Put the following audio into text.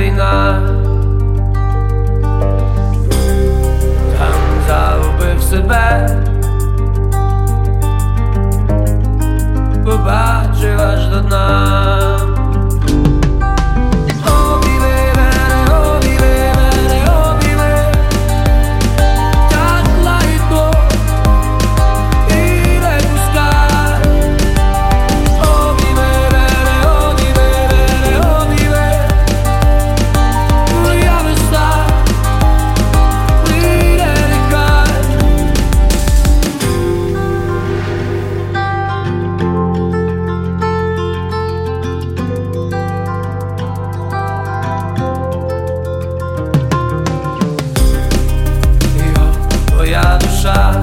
having a casa.